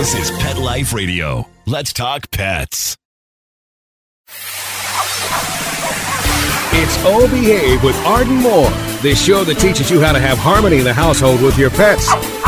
This is Pet Life Radio. Let's talk pets. It's Oh Behave with Arden Moore, the show that teaches you how to have harmony in the household with your pets.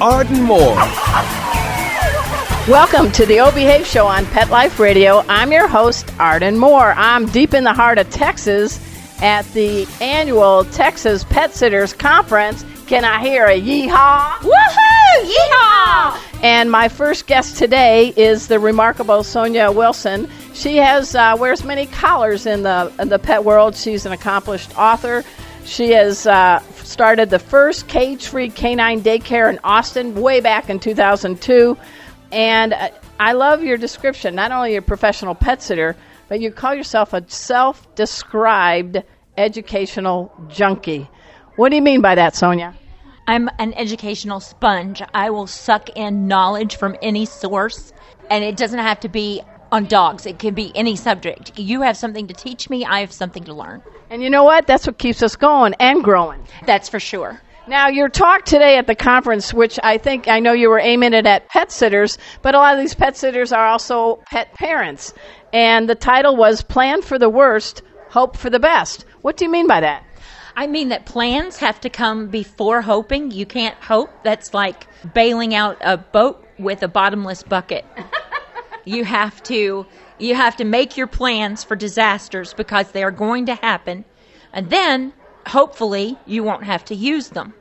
Arden Moore. Welcome to the O Behave Show on Pet Life Radio. I'm your host, Arden Moore. I'm deep in the heart of Texas at the annual Texas Pet Sitters Conference. Can I hear a yeehaw? Woohoo! Yeehaw! And my first guest today is the remarkable Sonia Wilson. She has uh, wears many collars in the in the pet world. She's an accomplished author. She has uh, started the first cage-free canine daycare in Austin way back in 2002. And uh, I love your description. Not only a professional pet sitter, but you call yourself a self-described educational junkie. What do you mean by that, Sonia? I'm an educational sponge. I will suck in knowledge from any source, and it doesn't have to be on dogs. It can be any subject. You have something to teach me, I have something to learn. And you know what? That's what keeps us going and growing. That's for sure. Now, your talk today at the conference, which I think I know you were aiming it at pet sitters, but a lot of these pet sitters are also pet parents. And the title was Plan for the Worst, Hope for the Best. What do you mean by that? I mean that plans have to come before hoping. You can't hope. That's like bailing out a boat with a bottomless bucket. you have to you have to make your plans for disasters because they are going to happen. And then hopefully you won't have to use them.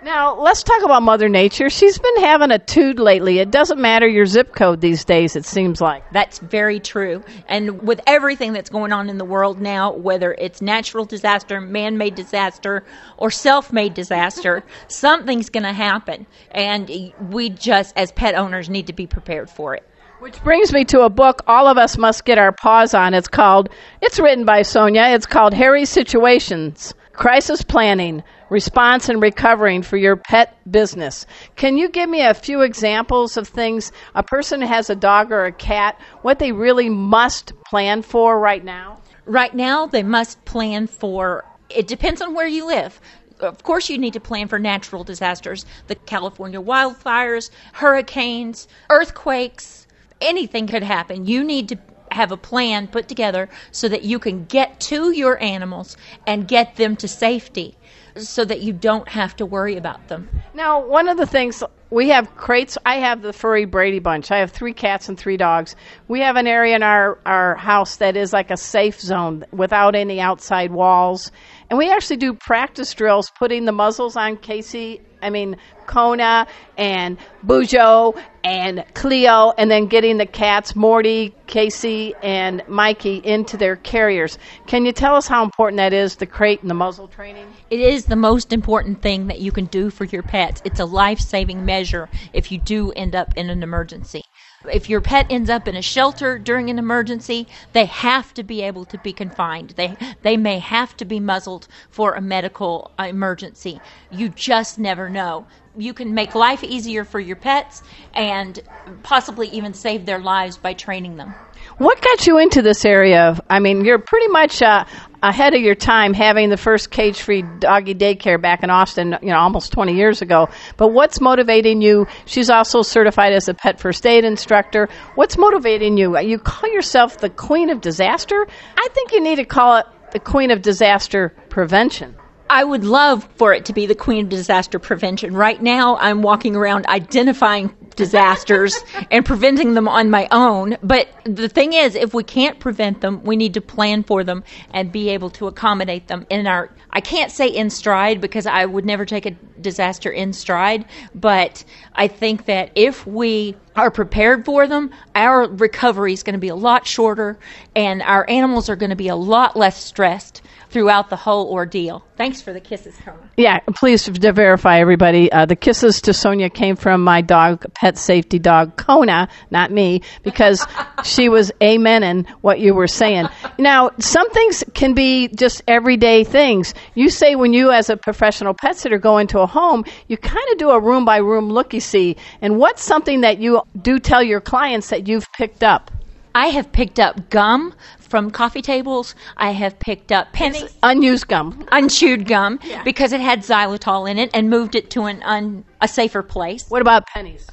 Now, let's talk about Mother Nature. She's been having a tood lately. It doesn't matter your zip code these days, it seems like. That's very true. And with everything that's going on in the world now, whether it's natural disaster, man made disaster, or self made disaster, something's going to happen. And we just, as pet owners, need to be prepared for it. Which brings me to a book all of us must get our paws on. It's called, it's written by Sonia. It's called Hairy Situations Crisis Planning, Response and Recovering for Your Pet Business. Can you give me a few examples of things a person has a dog or a cat, what they really must plan for right now? Right now, they must plan for, it depends on where you live of course, you need to plan for natural disasters the California wildfires, hurricanes, earthquakes, anything could happen. You need to have a plan put together so that you can get to your animals and get them to safety so that you don't have to worry about them. Now, one of the things we have crates. I have the furry Brady bunch. I have three cats and three dogs. We have an area in our, our house that is like a safe zone without any outside walls. And we actually do practice drills putting the muzzles on Casey, I mean, Kona and Bujo and Cleo, and then getting the cats, Morty, Casey, and Mikey, into their carriers. Can you tell us how important that is, the crate and the muzzle training? It is the most important thing that you can do for your pets. It's a life saving measure if you do end up in an emergency. If your pet ends up in a shelter during an emergency, they have to be able to be confined. They they may have to be muzzled for a medical uh, emergency. You just never know. You can make life easier for your pets and possibly even save their lives by training them. What got you into this area? Of, I mean, you're pretty much uh, ahead of your time having the first cage-free doggy daycare back in Austin, you know, almost 20 years ago. But what's motivating you? She's also certified as a pet first aid instructor. What's motivating you? You call yourself the queen of disaster? I think you need to call it the queen of disaster prevention. I would love for it to be the queen of disaster prevention. Right now, I'm walking around identifying disasters and preventing them on my own. But the thing is, if we can't prevent them, we need to plan for them and be able to accommodate them in our. I can't say in stride because I would never take a disaster in stride, but I think that if we are prepared for them, our recovery is going to be a lot shorter and our animals are going to be a lot less stressed throughout the whole ordeal. Thanks for the kisses, Kona. Yeah, please to verify everybody. Uh, the kisses to Sonia came from my dog, pet safety dog Kona, not me, because she was amen in what you were saying. Now, some things can be just everyday things. You say when you, as a professional pet sitter, go into a home, you kind of do a room by room looky see. And what's something that you do tell your clients that you've picked up? I have picked up gum from coffee tables. I have picked up pennies, Unused gum. unchewed gum, because it had xylitol in it, and moved it to an un, a safer place. What about pennies?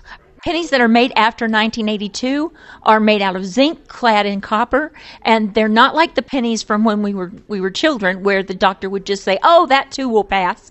Pennies that are made after 1982 are made out of zinc clad in copper, and they're not like the pennies from when we were we were children, where the doctor would just say, "Oh, that too will pass."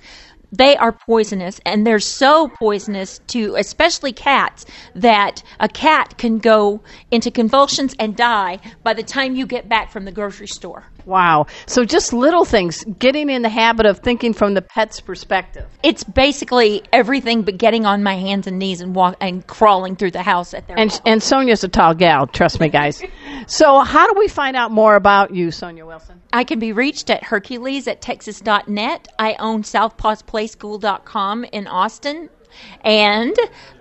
They are poisonous, and they're so poisonous to especially cats that a cat can go into convulsions and die by the time you get back from the grocery store. Wow. So just little things, getting in the habit of thinking from the pet's perspective. It's basically everything but getting on my hands and knees and walk and crawling through the house at their And and Sonia's a tall gal, trust me, guys. so how do we find out more about you, Sonia Wilson? I can be reached at Hercules at Texas.net. I own SouthPawsPlayschool.com in Austin. And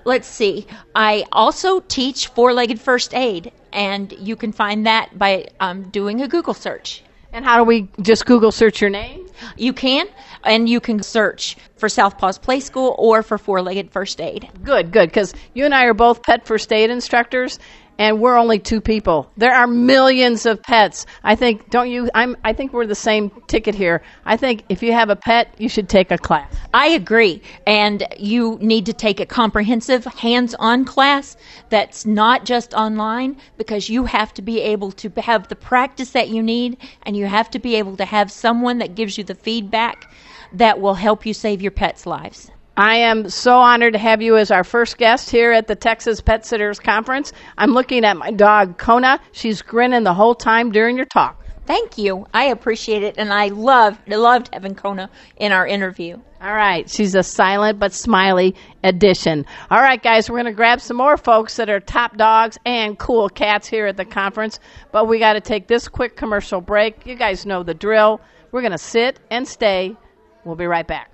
let's see, I also teach four legged first aid, and you can find that by um, doing a Google search. And how do we just Google search your name? You can, and you can search for Southpaws Play School or for four legged first aid. Good, good, because you and I are both pet first aid instructors, and we're only two people. There are millions of pets. I think, don't you? I'm. I think we're the same ticket here. I think if you have a pet, you should take a class. I agree. And you need to take a comprehensive hands on class that's not just online because you have to be able to have the practice that you need and you have to be able to have someone that gives you the feedback that will help you save your pets' lives. I am so honored to have you as our first guest here at the Texas Pet Sitters Conference. I'm looking at my dog, Kona. She's grinning the whole time during your talk. Thank you. I appreciate it and I love loved having Kona in our interview. All right, she's a silent but smiley addition. All right, guys, we're going to grab some more folks that are top dogs and cool cats here at the conference, but we got to take this quick commercial break. You guys know the drill. We're going to sit and stay. We'll be right back.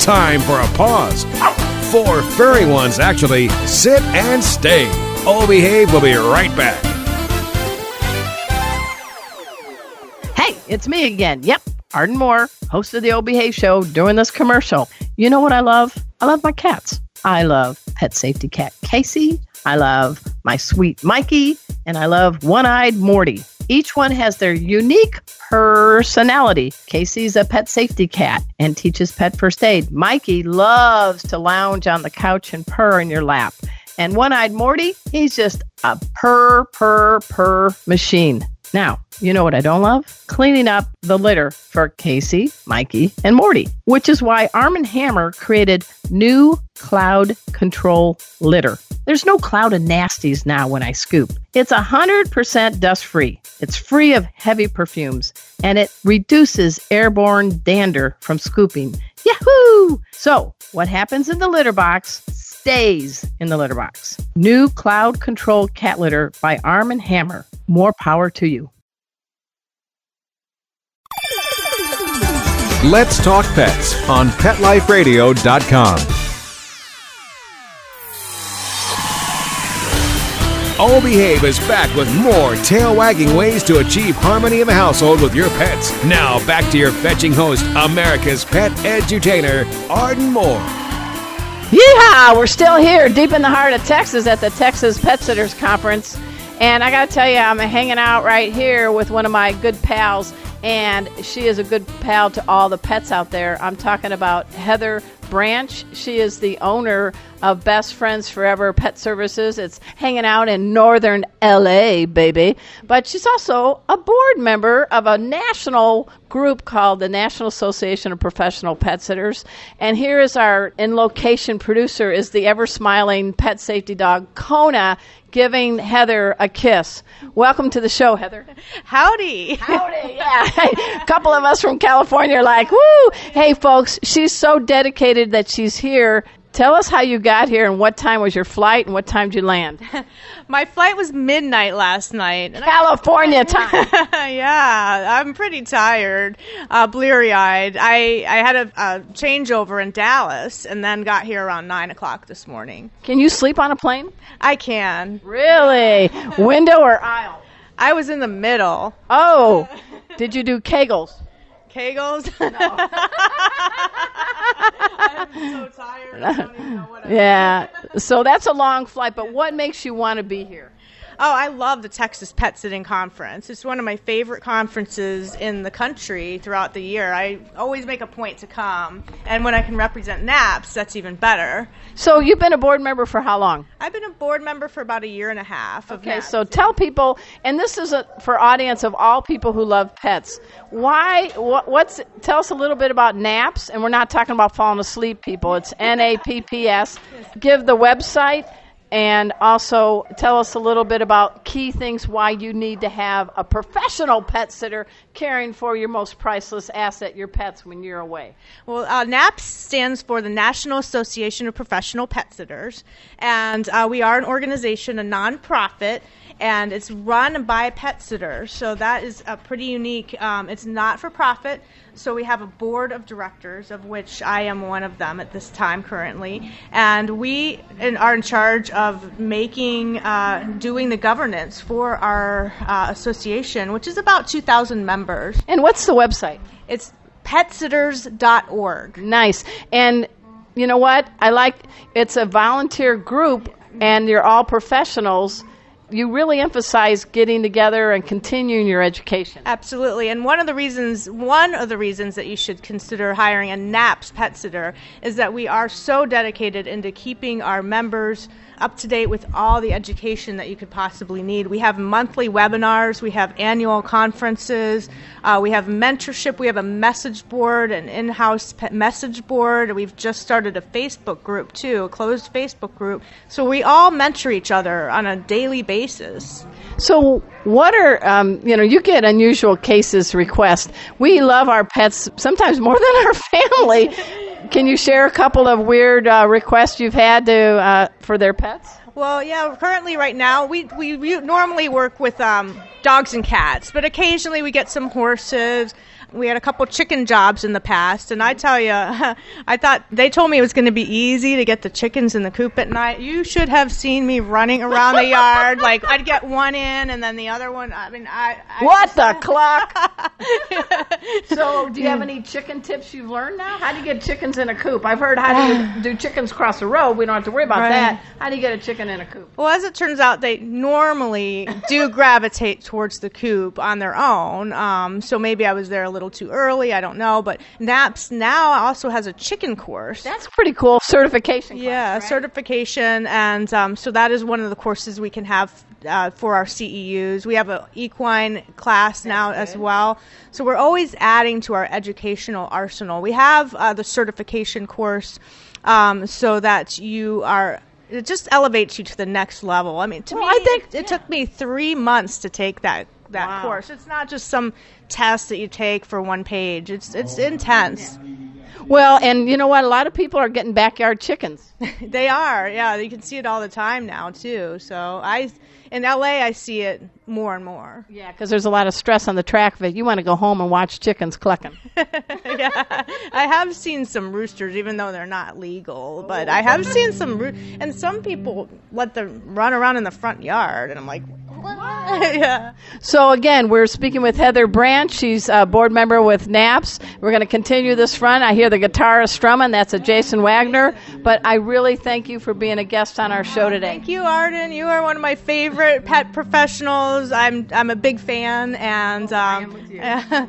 Time for a pause. Four furry ones actually sit and stay. All behave. We'll be right back. Hey, it's me again. Yep, Arden Moore, host of the Old Behave Show, doing this commercial. You know what I love? I love my cats. I love pet safety cat Casey. I love my sweet Mikey, and I love one eyed Morty. Each one has their unique personality. Casey's a pet safety cat and teaches pet first aid. Mikey loves to lounge on the couch and purr in your lap. And one eyed Morty, he's just a purr, purr, purr machine. Now, you know what I don't love? Cleaning up the litter for Casey, Mikey, and Morty, which is why Arm & Hammer created new cloud control litter. There's no cloud of nasties now when I scoop. It's 100% dust free. It's free of heavy perfumes and it reduces airborne dander from scooping. Yahoo! So, what happens in the litter box stays in the litter box. New cloud control cat litter by Arm & Hammer. More power to you. Let's Talk Pets on PetLifeRadio.com. All Behave is back with more tail wagging ways to achieve harmony in the household with your pets. Now, back to your fetching host, America's pet edutainer, Arden Moore. Yeehaw! We're still here, deep in the heart of Texas at the Texas Pet Sitters Conference. And I got to tell you, I'm hanging out right here with one of my good pals, and she is a good pal to all the pets out there. I'm talking about Heather Branch. She is the owner of Best Friends Forever Pet Services. It's hanging out in northern LA, baby. But she's also a board member of a national group called the National Association of Professional Pet Sitters. And here is our in location producer is the ever smiling pet safety dog Kona giving Heather a kiss. Welcome to the show, Heather. Howdy. Howdy, yeah. a couple of us from California are like, woo! Hey, folks, she's so dedicated that she's here Tell us how you got here and what time was your flight and what time did you land? My flight was midnight last night. California time. yeah, I'm pretty tired, uh, bleary eyed. I, I had a, a changeover in Dallas and then got here around 9 o'clock this morning. Can you sleep on a plane? I can. Really? Window or aisle? I was in the middle. Oh, did you do kegels? Kegels? I'm so tired. I don't even know what I'm Yeah. So that's a long flight, but what makes you want to be here? Oh, I love the Texas Pet Sitting Conference. It's one of my favorite conferences in the country throughout the year. I always make a point to come, and when I can represent NAPPS, that's even better. So you've been a board member for how long? I've been a board member for about a year and a half. Okay, NAPPS. so tell people, and this is a, for audience of all people who love pets. Why? What, what's? Tell us a little bit about NAPPS, and we're not talking about falling asleep, people. It's N A P P S. Give the website, and also tell us a little bit about key things why you need to have a professional pet sitter caring for your most priceless asset, your pets, when you're away. Well, uh, NAPPS stands for the National Association of Professional Pet Sitters, and uh, we are an organization, a nonprofit, and it's run by a pet sitters. So that is a pretty unique. Um, it's not for profit. So we have a board of directors, of which I am one of them at this time currently, and we in, are in charge of making, uh, doing the governance for our uh, association, which is about 2,000 members. And what's the website? It's petsitters.org. Nice. And you know what? I like it's a volunteer group and you're all professionals. You really emphasize getting together and continuing your education. Absolutely. And one of the reasons one of the reasons that you should consider hiring a NAPPS pet sitter is that we are so dedicated into keeping our members up to date with all the education that you could possibly need. We have monthly webinars, we have annual conferences, uh, we have mentorship, we have a message board, an in house pet message board. We've just started a Facebook group too, a closed Facebook group. So we all mentor each other on a daily basis. So, what are um, you know? You get unusual cases requests. We love our pets sometimes more than our family. Can you share a couple of weird uh, requests you've had to uh, for their pets? Well, yeah, currently right now we, we, we normally work with um, dogs and cats, but occasionally we get some horses. We had a couple chicken jobs in the past, and I tell you, I thought they told me it was going to be easy to get the chickens in the coop at night. You should have seen me running around the yard. Like I'd get one in, and then the other one. I mean, I, I What the clock? so, do you have any chicken tips you've learned now? How do you get chickens in a coop? I've heard how do you do chickens cross the road. We don't have to worry about Right. that. How do you get a chicken in a coop? Well, as it turns out, they normally do gravitate towards the coop on their own. Um, so maybe I was there a little too early. I don't know. But NAPPS now also has a chicken course. That's pretty cool. Certification. class, yeah, right? certification, and um, so that is one of the courses we can have uh, for our CEUs. We have an equine class now as well, so we're always adding to our educational arsenal. We have uh, the certification course, um, so that you are. It just elevates you to the next level. I mean, to Well, me, I think- it, it took me three months to take that that Wow. course. It's not just some test that you take for one page. It's it's oh, intense. Well, and you know what? A lot of people are getting backyard chickens. They are, yeah. You can see it all the time now too. So I, in LA, I see it more and more. Yeah, because there's a lot of stress on the track of it. You want to go home and watch chickens clucking. yeah, I have seen some roosters, even though they're not legal. Oh, but I have seen some, roo- and some people let them run around in the front yard, and I'm like, yeah. So again, we're speaking with Heather Branch. She's a board member with NAPPS. We're going to continue this run. I hear the guitarist strumming. That's a Jason Wagner. But I really thank you for being a guest on our show today. Thank you, Arden. You are one of my favorite pet professionals. I'm I'm a big fan, and um, and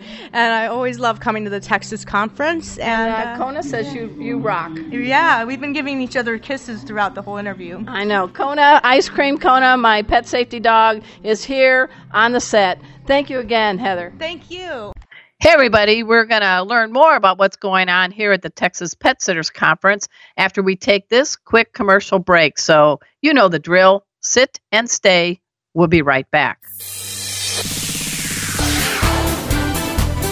I always love coming to the Texas conference. And Uh, Kona says you you rock. Yeah, we've been giving each other kisses throughout the whole interview. I know. Kona, Ice Cream Kona, my pet safety dog, is here on the set. Thank you again, Heather. Thank you. Hey, everybody, we're going to learn more about what's going on here at the Texas Pet Sitters Conference after we take this quick commercial break. So, you know the drill sit and stay. We'll be right back.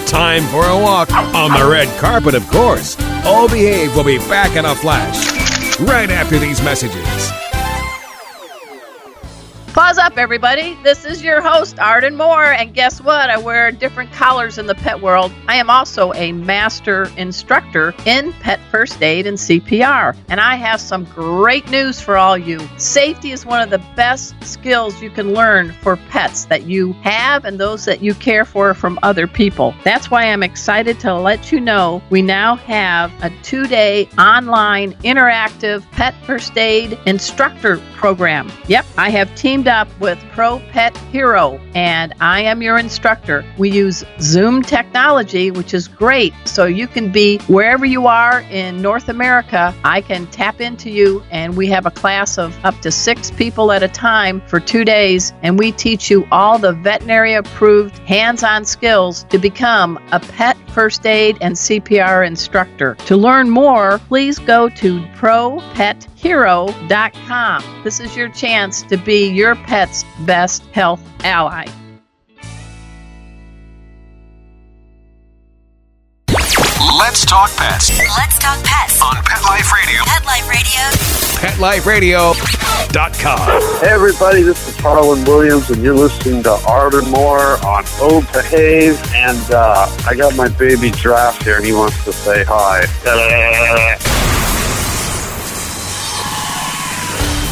Time for a walk on the red carpet, of course. All behave will be back in a flash. right after these messages. Pause up, everybody. This is your host, Arden Moore, and guess what? I wear different collars in the pet world. I am also a master instructor in pet first aid and CPR, and I have some great news for all you. Safety is one of the best skills you can learn for pets that you have and those that you care for from other people. That's why I'm excited to let you know we now have a two day online interactive pet first aid instructor program. Yep, I have teamed up with Pro Pet Hero, and I am your instructor. We use Zoom technology, which is great, so you can be wherever you are in North America. I can tap into you, and we have a class of up to six people at a time for two days, and we teach you all the veterinary approved hands on skills to become a pet first aid and CPR instructor. To learn more, please go to propethero.com. This is your chance to be your pet's best health ally. Let's talk pets Let's talk pets. on Pet Life Radio. Pet Life Radio. PetLifeRadio.com. Hey everybody, this is Harlan Williams, and you're listening to Arden Moore on Oh Behave. And uh, I got my baby Giraffe here, and he wants to say hi.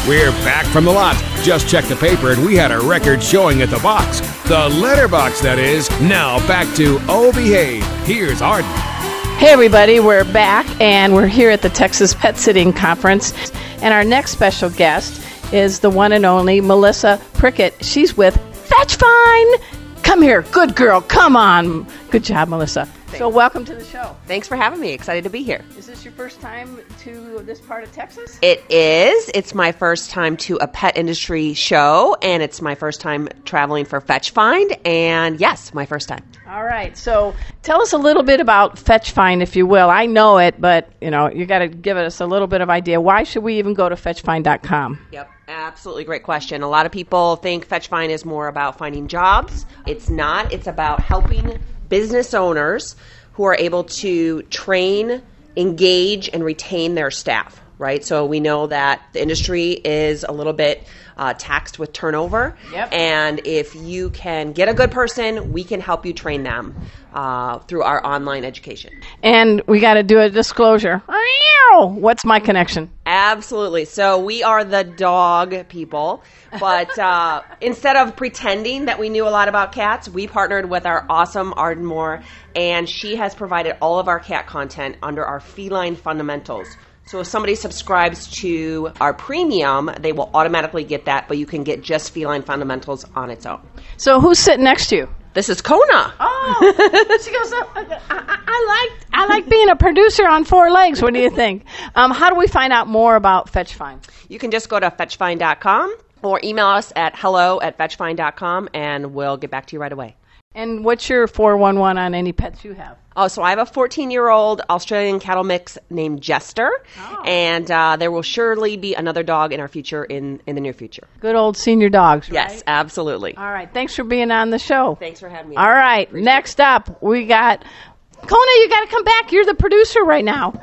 We're back from the lot. Just checked the paper and we had a record showing at the box. The letterbox, that is. Now back to Oh. Here's Arden. Hey, everybody, we're back and we're here at the Texas Pet Sitting Conference. And our next special guest is the one and only Melissa Prickett. She's with Fetch Find. Come here, good girl, come on. Good job, Melissa. So, welcome to the show. Thanks for having me. Excited to be here. Is this your first time to this part of Texas? It is. It's my first time to a pet industry show, and it's my first time traveling for Fetch Find. And yes, my first time. All right. So, tell us a little bit about Fetch Find, if you will. I know it, but you know, you got to give us a little bit of idea. Why should we even go to fetchfind.com? Yep. Absolutely great question. A lot of people think Fetch Find is more about finding jobs. It's not. It's about helping business owners who are able to train, engage, and retain their staff. Right. So we know that the industry is a little bit uh, taxed with turnover. Yep. And if you can get a good person, we can help you train them uh, through our online education. And we got to do a disclosure. What's my connection? Absolutely. So we are the dog people, but uh, instead of pretending that we knew a lot about cats, we partnered with our awesome Arden Moore, and she has provided all of our cat content under our feline fundamentals. So if somebody subscribes to our premium, they will automatically get that, but you can get just feline fundamentals on its own. So, who's sitting next to you? This is Kona. Oh, she goes. "Oh, I, I, I like I like being a producer on four legs. What do you think? Um, how do we find out more about Fetch Find? You can just go to fetchfind.com or email us at hello at fetchfind.com and we'll get back to you right away. And what's your four one one on any pets you have? Oh, so I have a 14 year old Australian cattle mix named Jester, and uh, there will surely be another dog in our future in, in the near future. Good old senior dogs. Yes, absolutely. All right. Thanks for being on the show. Thanks for having me. All right. Next up, we got Kona. You got to come back. You're the producer right now.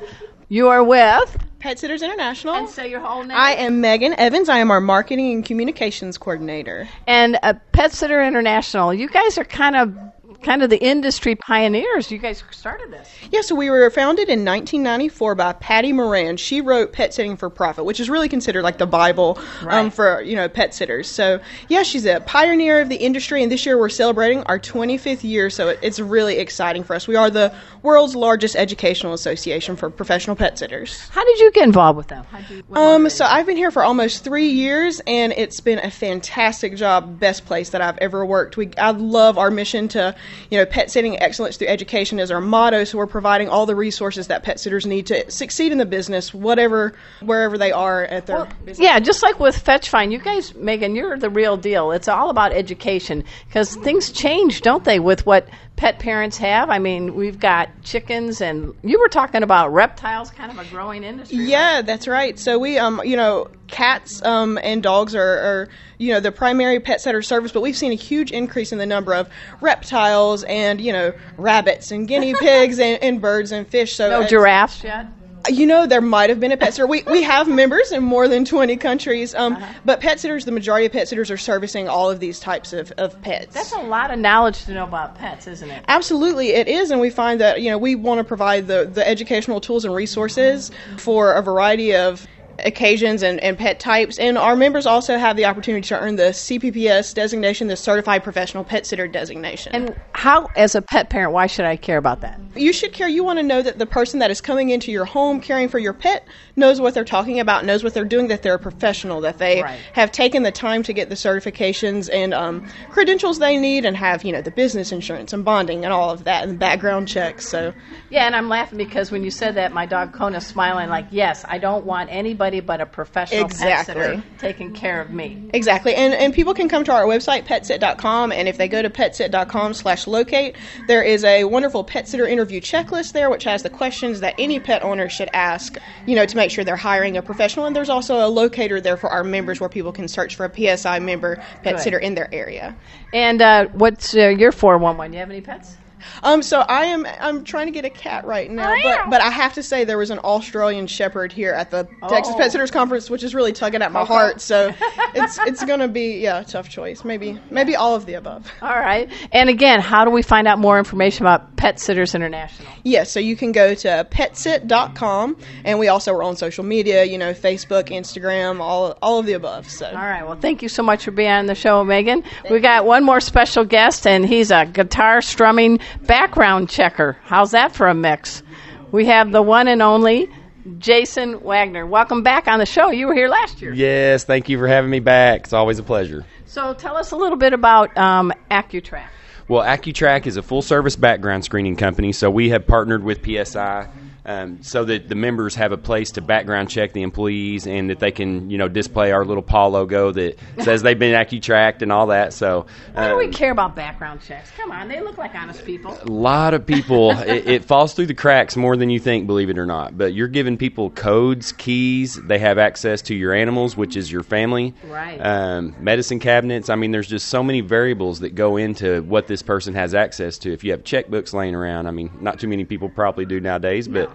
You are with. Pet Sitters International. And say your whole name. I am Megan Evans. I am our marketing and communications coordinator. and uh, Pet Sitter International. You guys are kind of kind of the industry pioneers. You guys started this. Yeah, so we were founded in 1994 by Patti Moran. She wrote Pet Sitting for Profit, which is really considered like the Bible um, for you know pet sitters. So yeah, she's a pioneer of the industry, and this year we're celebrating our 25th year. So it, it's really exciting for us. We are the world's largest educational association for professional pet sitters. How did you get involved with them? You, Um, so I've been here for almost three years, and it's been a fantastic job. Best place that I've ever worked. We I love our mission to, you know, pet sitting excellence through education is our motto. So we're providing all the resources that pet sitters need to succeed in the business, whatever wherever they are at their business. Yeah, just like with Fetch Find, you guys, Megan, you're the real deal. It's all about education because things change, don't they, with what pet parents have? I mean, we've got chickens, and you were talking about reptiles, kind of a growing industry. right? Yeah, that's right. So we, um, you know, cats um, and dogs are, are, you know, the primary pet sitter service, but we've seen a huge increase in the number of reptiles and, you know, rabbits and guinea pigs and, and birds and fish. So No giraffes yet. You know, there might have been a pet sitter. We, we have members in more than 20 countries, um, uh-huh. but pet sitters, the majority of pet sitters are servicing all of these types of, of pets. That's a lot of knowledge to know about pets, isn't it? Absolutely, it is, and we find that, you know, we want to provide the, the educational tools and resources for a variety of occasions and, and pet types. And our members also have the opportunity to earn the CPPS designation, the Certified Professional Pet Sitter designation. And how, as a pet parent, why should I care about that? You should care. You want to know that the person that is coming into your home caring for your pet knows what they're talking about, knows what they're doing, that they're a professional, that they right. have taken the time to get the certifications and um, credentials they need, and have you know the business insurance and bonding and all of that and background checks. So yeah, and I'm laughing because when you said that, my dog Kona's smiling like, yes, I don't want anybody anybody but a professional exactly. pet sitter taking care of me. Exactly. And and people can come to our website petsit.com and if they go to petsit.com slash locate, there is a wonderful pet sitter interview checklist there which has the questions that any pet owner should ask, you know, to make sure they're hiring a professional and there's also a locator there for our members where people can search for a PSI member pet Good. sitter in their area. And uh, what's uh, your 411? Do you have any pets? Um, so I am I'm trying to get a cat right now, but but I have to say there was an Australian Shepherd here at the oh. Texas Pet Sitters Conference, which is really tugging at my okay. heart. So it's it's gonna be yeah a tough choice. Maybe maybe all of the above. All right. And again, how do we find out more information about Pet Sitters International? Yes, so you can go to petsit.com, and we also are on social media. You know, Facebook, Instagram, all all of the above. So all right. Well, thank you so much for being on the show, Megan. Thank we got you. one more special guest, and he's a guitar strumming background checker. How's that for a mix? We have the one and only Jason Wagner. Welcome back on the show. You were here last year. Yes, thank you for having me back. It's always a pleasure. So tell us a little bit about um, AccuTraq. Well, AccuTraq is a full service background screening company, so we have partnered with PSI um, so that the members have a place to background check the employees and that they can, you know, display our little paw logo that says they've been AccuTracked and all that. So, why um, do we um, care about background checks? Come on, they look like honest people. A lot of people, it, it, falls through the cracks more than you think, believe it or not. But you're giving people codes, keys. They have access to your animals, which is your family, right? Um, medicine cabinets. I mean, there's just so many variables that go into what this person has access to. If you have checkbooks laying around, I mean, not too many people probably do nowadays, but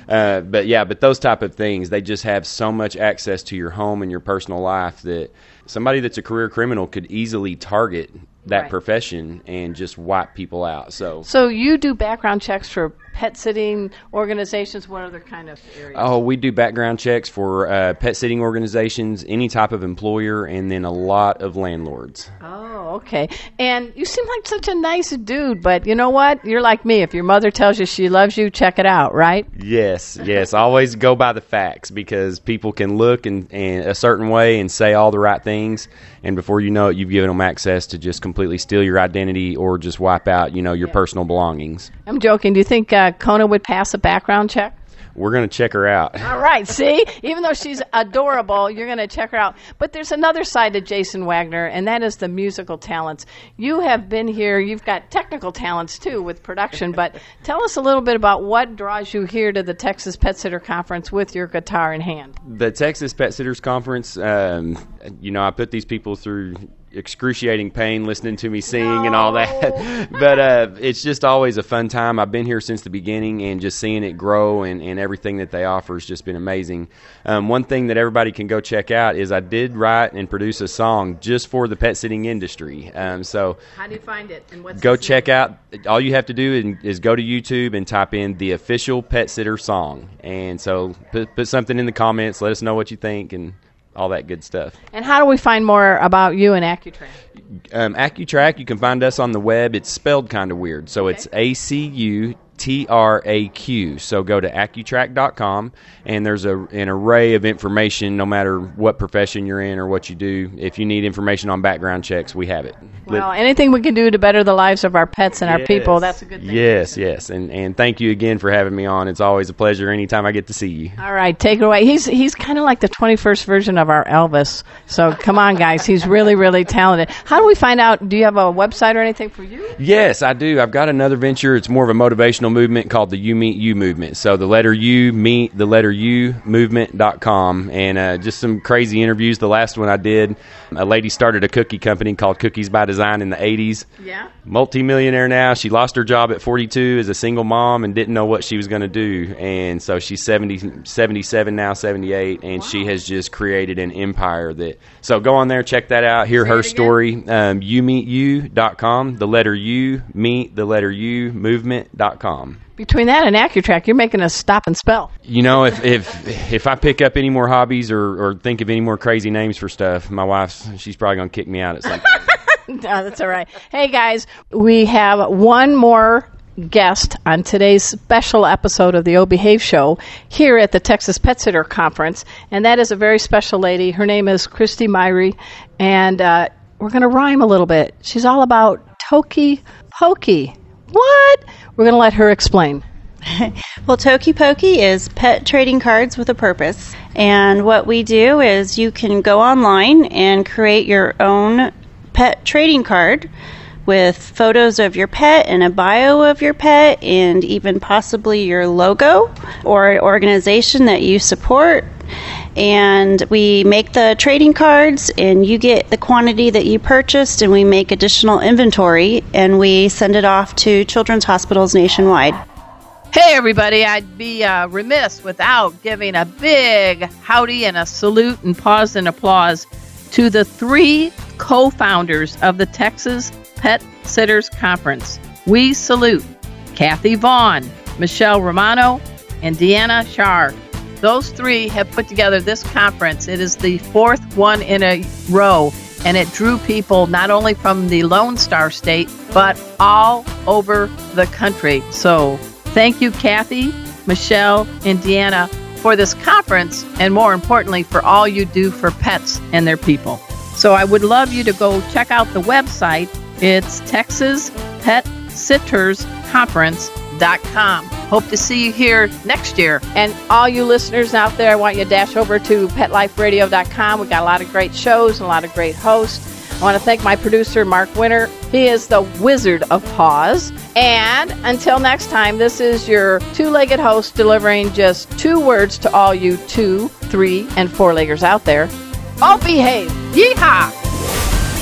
uh, but yeah, but those type of things, they just have so much access to your home and your personal life that somebody that's a career criminal could easily target that right. profession and just wipe people out. So, so you do background checks for pet sitting organizations? What other kind of areas? Oh, we do background checks for uh, pet sitting organizations, any type of employer, and then a lot of landlords. Oh, okay. And you seem like such a nice dude, but you know what? You're like me. If your mother tells you she loves you, check it out, right? Yes, yes. always go by the facts because people can look in, in a certain way and say all the right things, and before you know it, you've given them access to just completely steal your identity or just wipe out, you know, your yeah. personal belongings. I'm joking. Do you think? Uh, Kona would pass a background check? We're going to check her out. All right. See, even though she's adorable, you're going to check her out. But there's another side to Jason Wagner, and that is the musical talents. You have been here. You've got technical talents too with production. But tell us a little bit about what draws you here to the Texas Pet Sitter Conference with your guitar in hand. The Texas Pet Sitters Conference. Um, you know, I put these people through excruciating pain listening to me sing no. and all that. but uh, it's just always a fun time. I've been here since the beginning, and just seeing it grow and, and everything that they offer has just been amazing. Um, one thing that everybody can go check out is I did write and produce a song just for the pet sitting industry. Um, so how do you find it? And what's go check out. All you have to do is, is, go to YouTube and type in the official pet sitter song, and so put, put something in the comments. Let us know what you think and all that good stuff. And how do we find more about you and AccuTraq? Um, AccuTraq, you can find us on the web. It's spelled kind of weird. So okay. it's A C U T R A Q. So go to AccuTraq.com, and there's a, an array of information no matter what profession you're in or what you do. If you need information on background checks, we have it. Well, anything we can do to better the lives of our pets and yes. our people, that's a good thing. Yes, yes. And, and thank you again for having me on. It's always a pleasure anytime I get to see you. All right, take it away. He's, he's kind of like the 21st version of our Elvis. So come on, guys. He's really, really talented. How do we find out? Do you have a website or anything for you? Yes, I do. I've got another venture. It's more of a motivational movement called the You Meet You movement. So the letter U meet the letter U movement.com and uh, just some crazy interviews. The last one I did, a lady started a cookie company called Cookies by Design in the 80s. Yeah. Multi-millionaire now. She lost her job at 42 as a single mom and didn't know what she was going to do. And so she's 70, 77 now, 78, and wow. she has just created an empire that. So go on there, check that out, hear Say her story. Um, youmeetyou.com, the letter U, meet the letter U, movement.com. Between that and AccuTraq, you're making us stop and spell. You know, if if if I pick up any more hobbies or, or think of any more crazy names for stuff, my wife's she's probably gonna kick me out at some point. no, that's all right. Hey guys, we have one more guest on today's special episode of the O Behave Show here at the Texas Pet Sitter Conference, and that is a very special lady. Her name is Christy Myrie, and uh, we're going to rhyme a little bit. She's all about Toki Pokey. What? We're going to let her explain. well, Toki Pokey is pet trading cards with a purpose. And what we do is you can go online and create your own pet trading card with photos of your pet and a bio of your pet and even possibly your logo or organization that you support and we make the trading cards and you get the quantity that you purchased and we make additional inventory and we send it off to children's hospitals nationwide. Hey everybody. I'd be uh, remiss without giving a big howdy and a salute and pause and applause to the three co-founders of the texas pet sitters conference. We salute kathy vaughn michelle romano and deanna shar those three have put together this conference. It is the fourth one in a row, and it drew people not only from the Lone Star State, but all over the country. So thank you, Kathy, Michelle, and Deanna, for this conference, and more importantly, for all you do for pets and their people. So I would love you to go check out the website. It's Texas Pet Sitters Conference Hope to see you here next year. And all you listeners out there, I want you to dash over to PetLifeRadio.com. We got a lot of great shows and a lot of great hosts. I want to thank my producer, Mark Winter. He is the wizard of pause. And until next time, this is your two legged host delivering just two words to all you two, three, and four leggers out there. All behave. Yeehaw!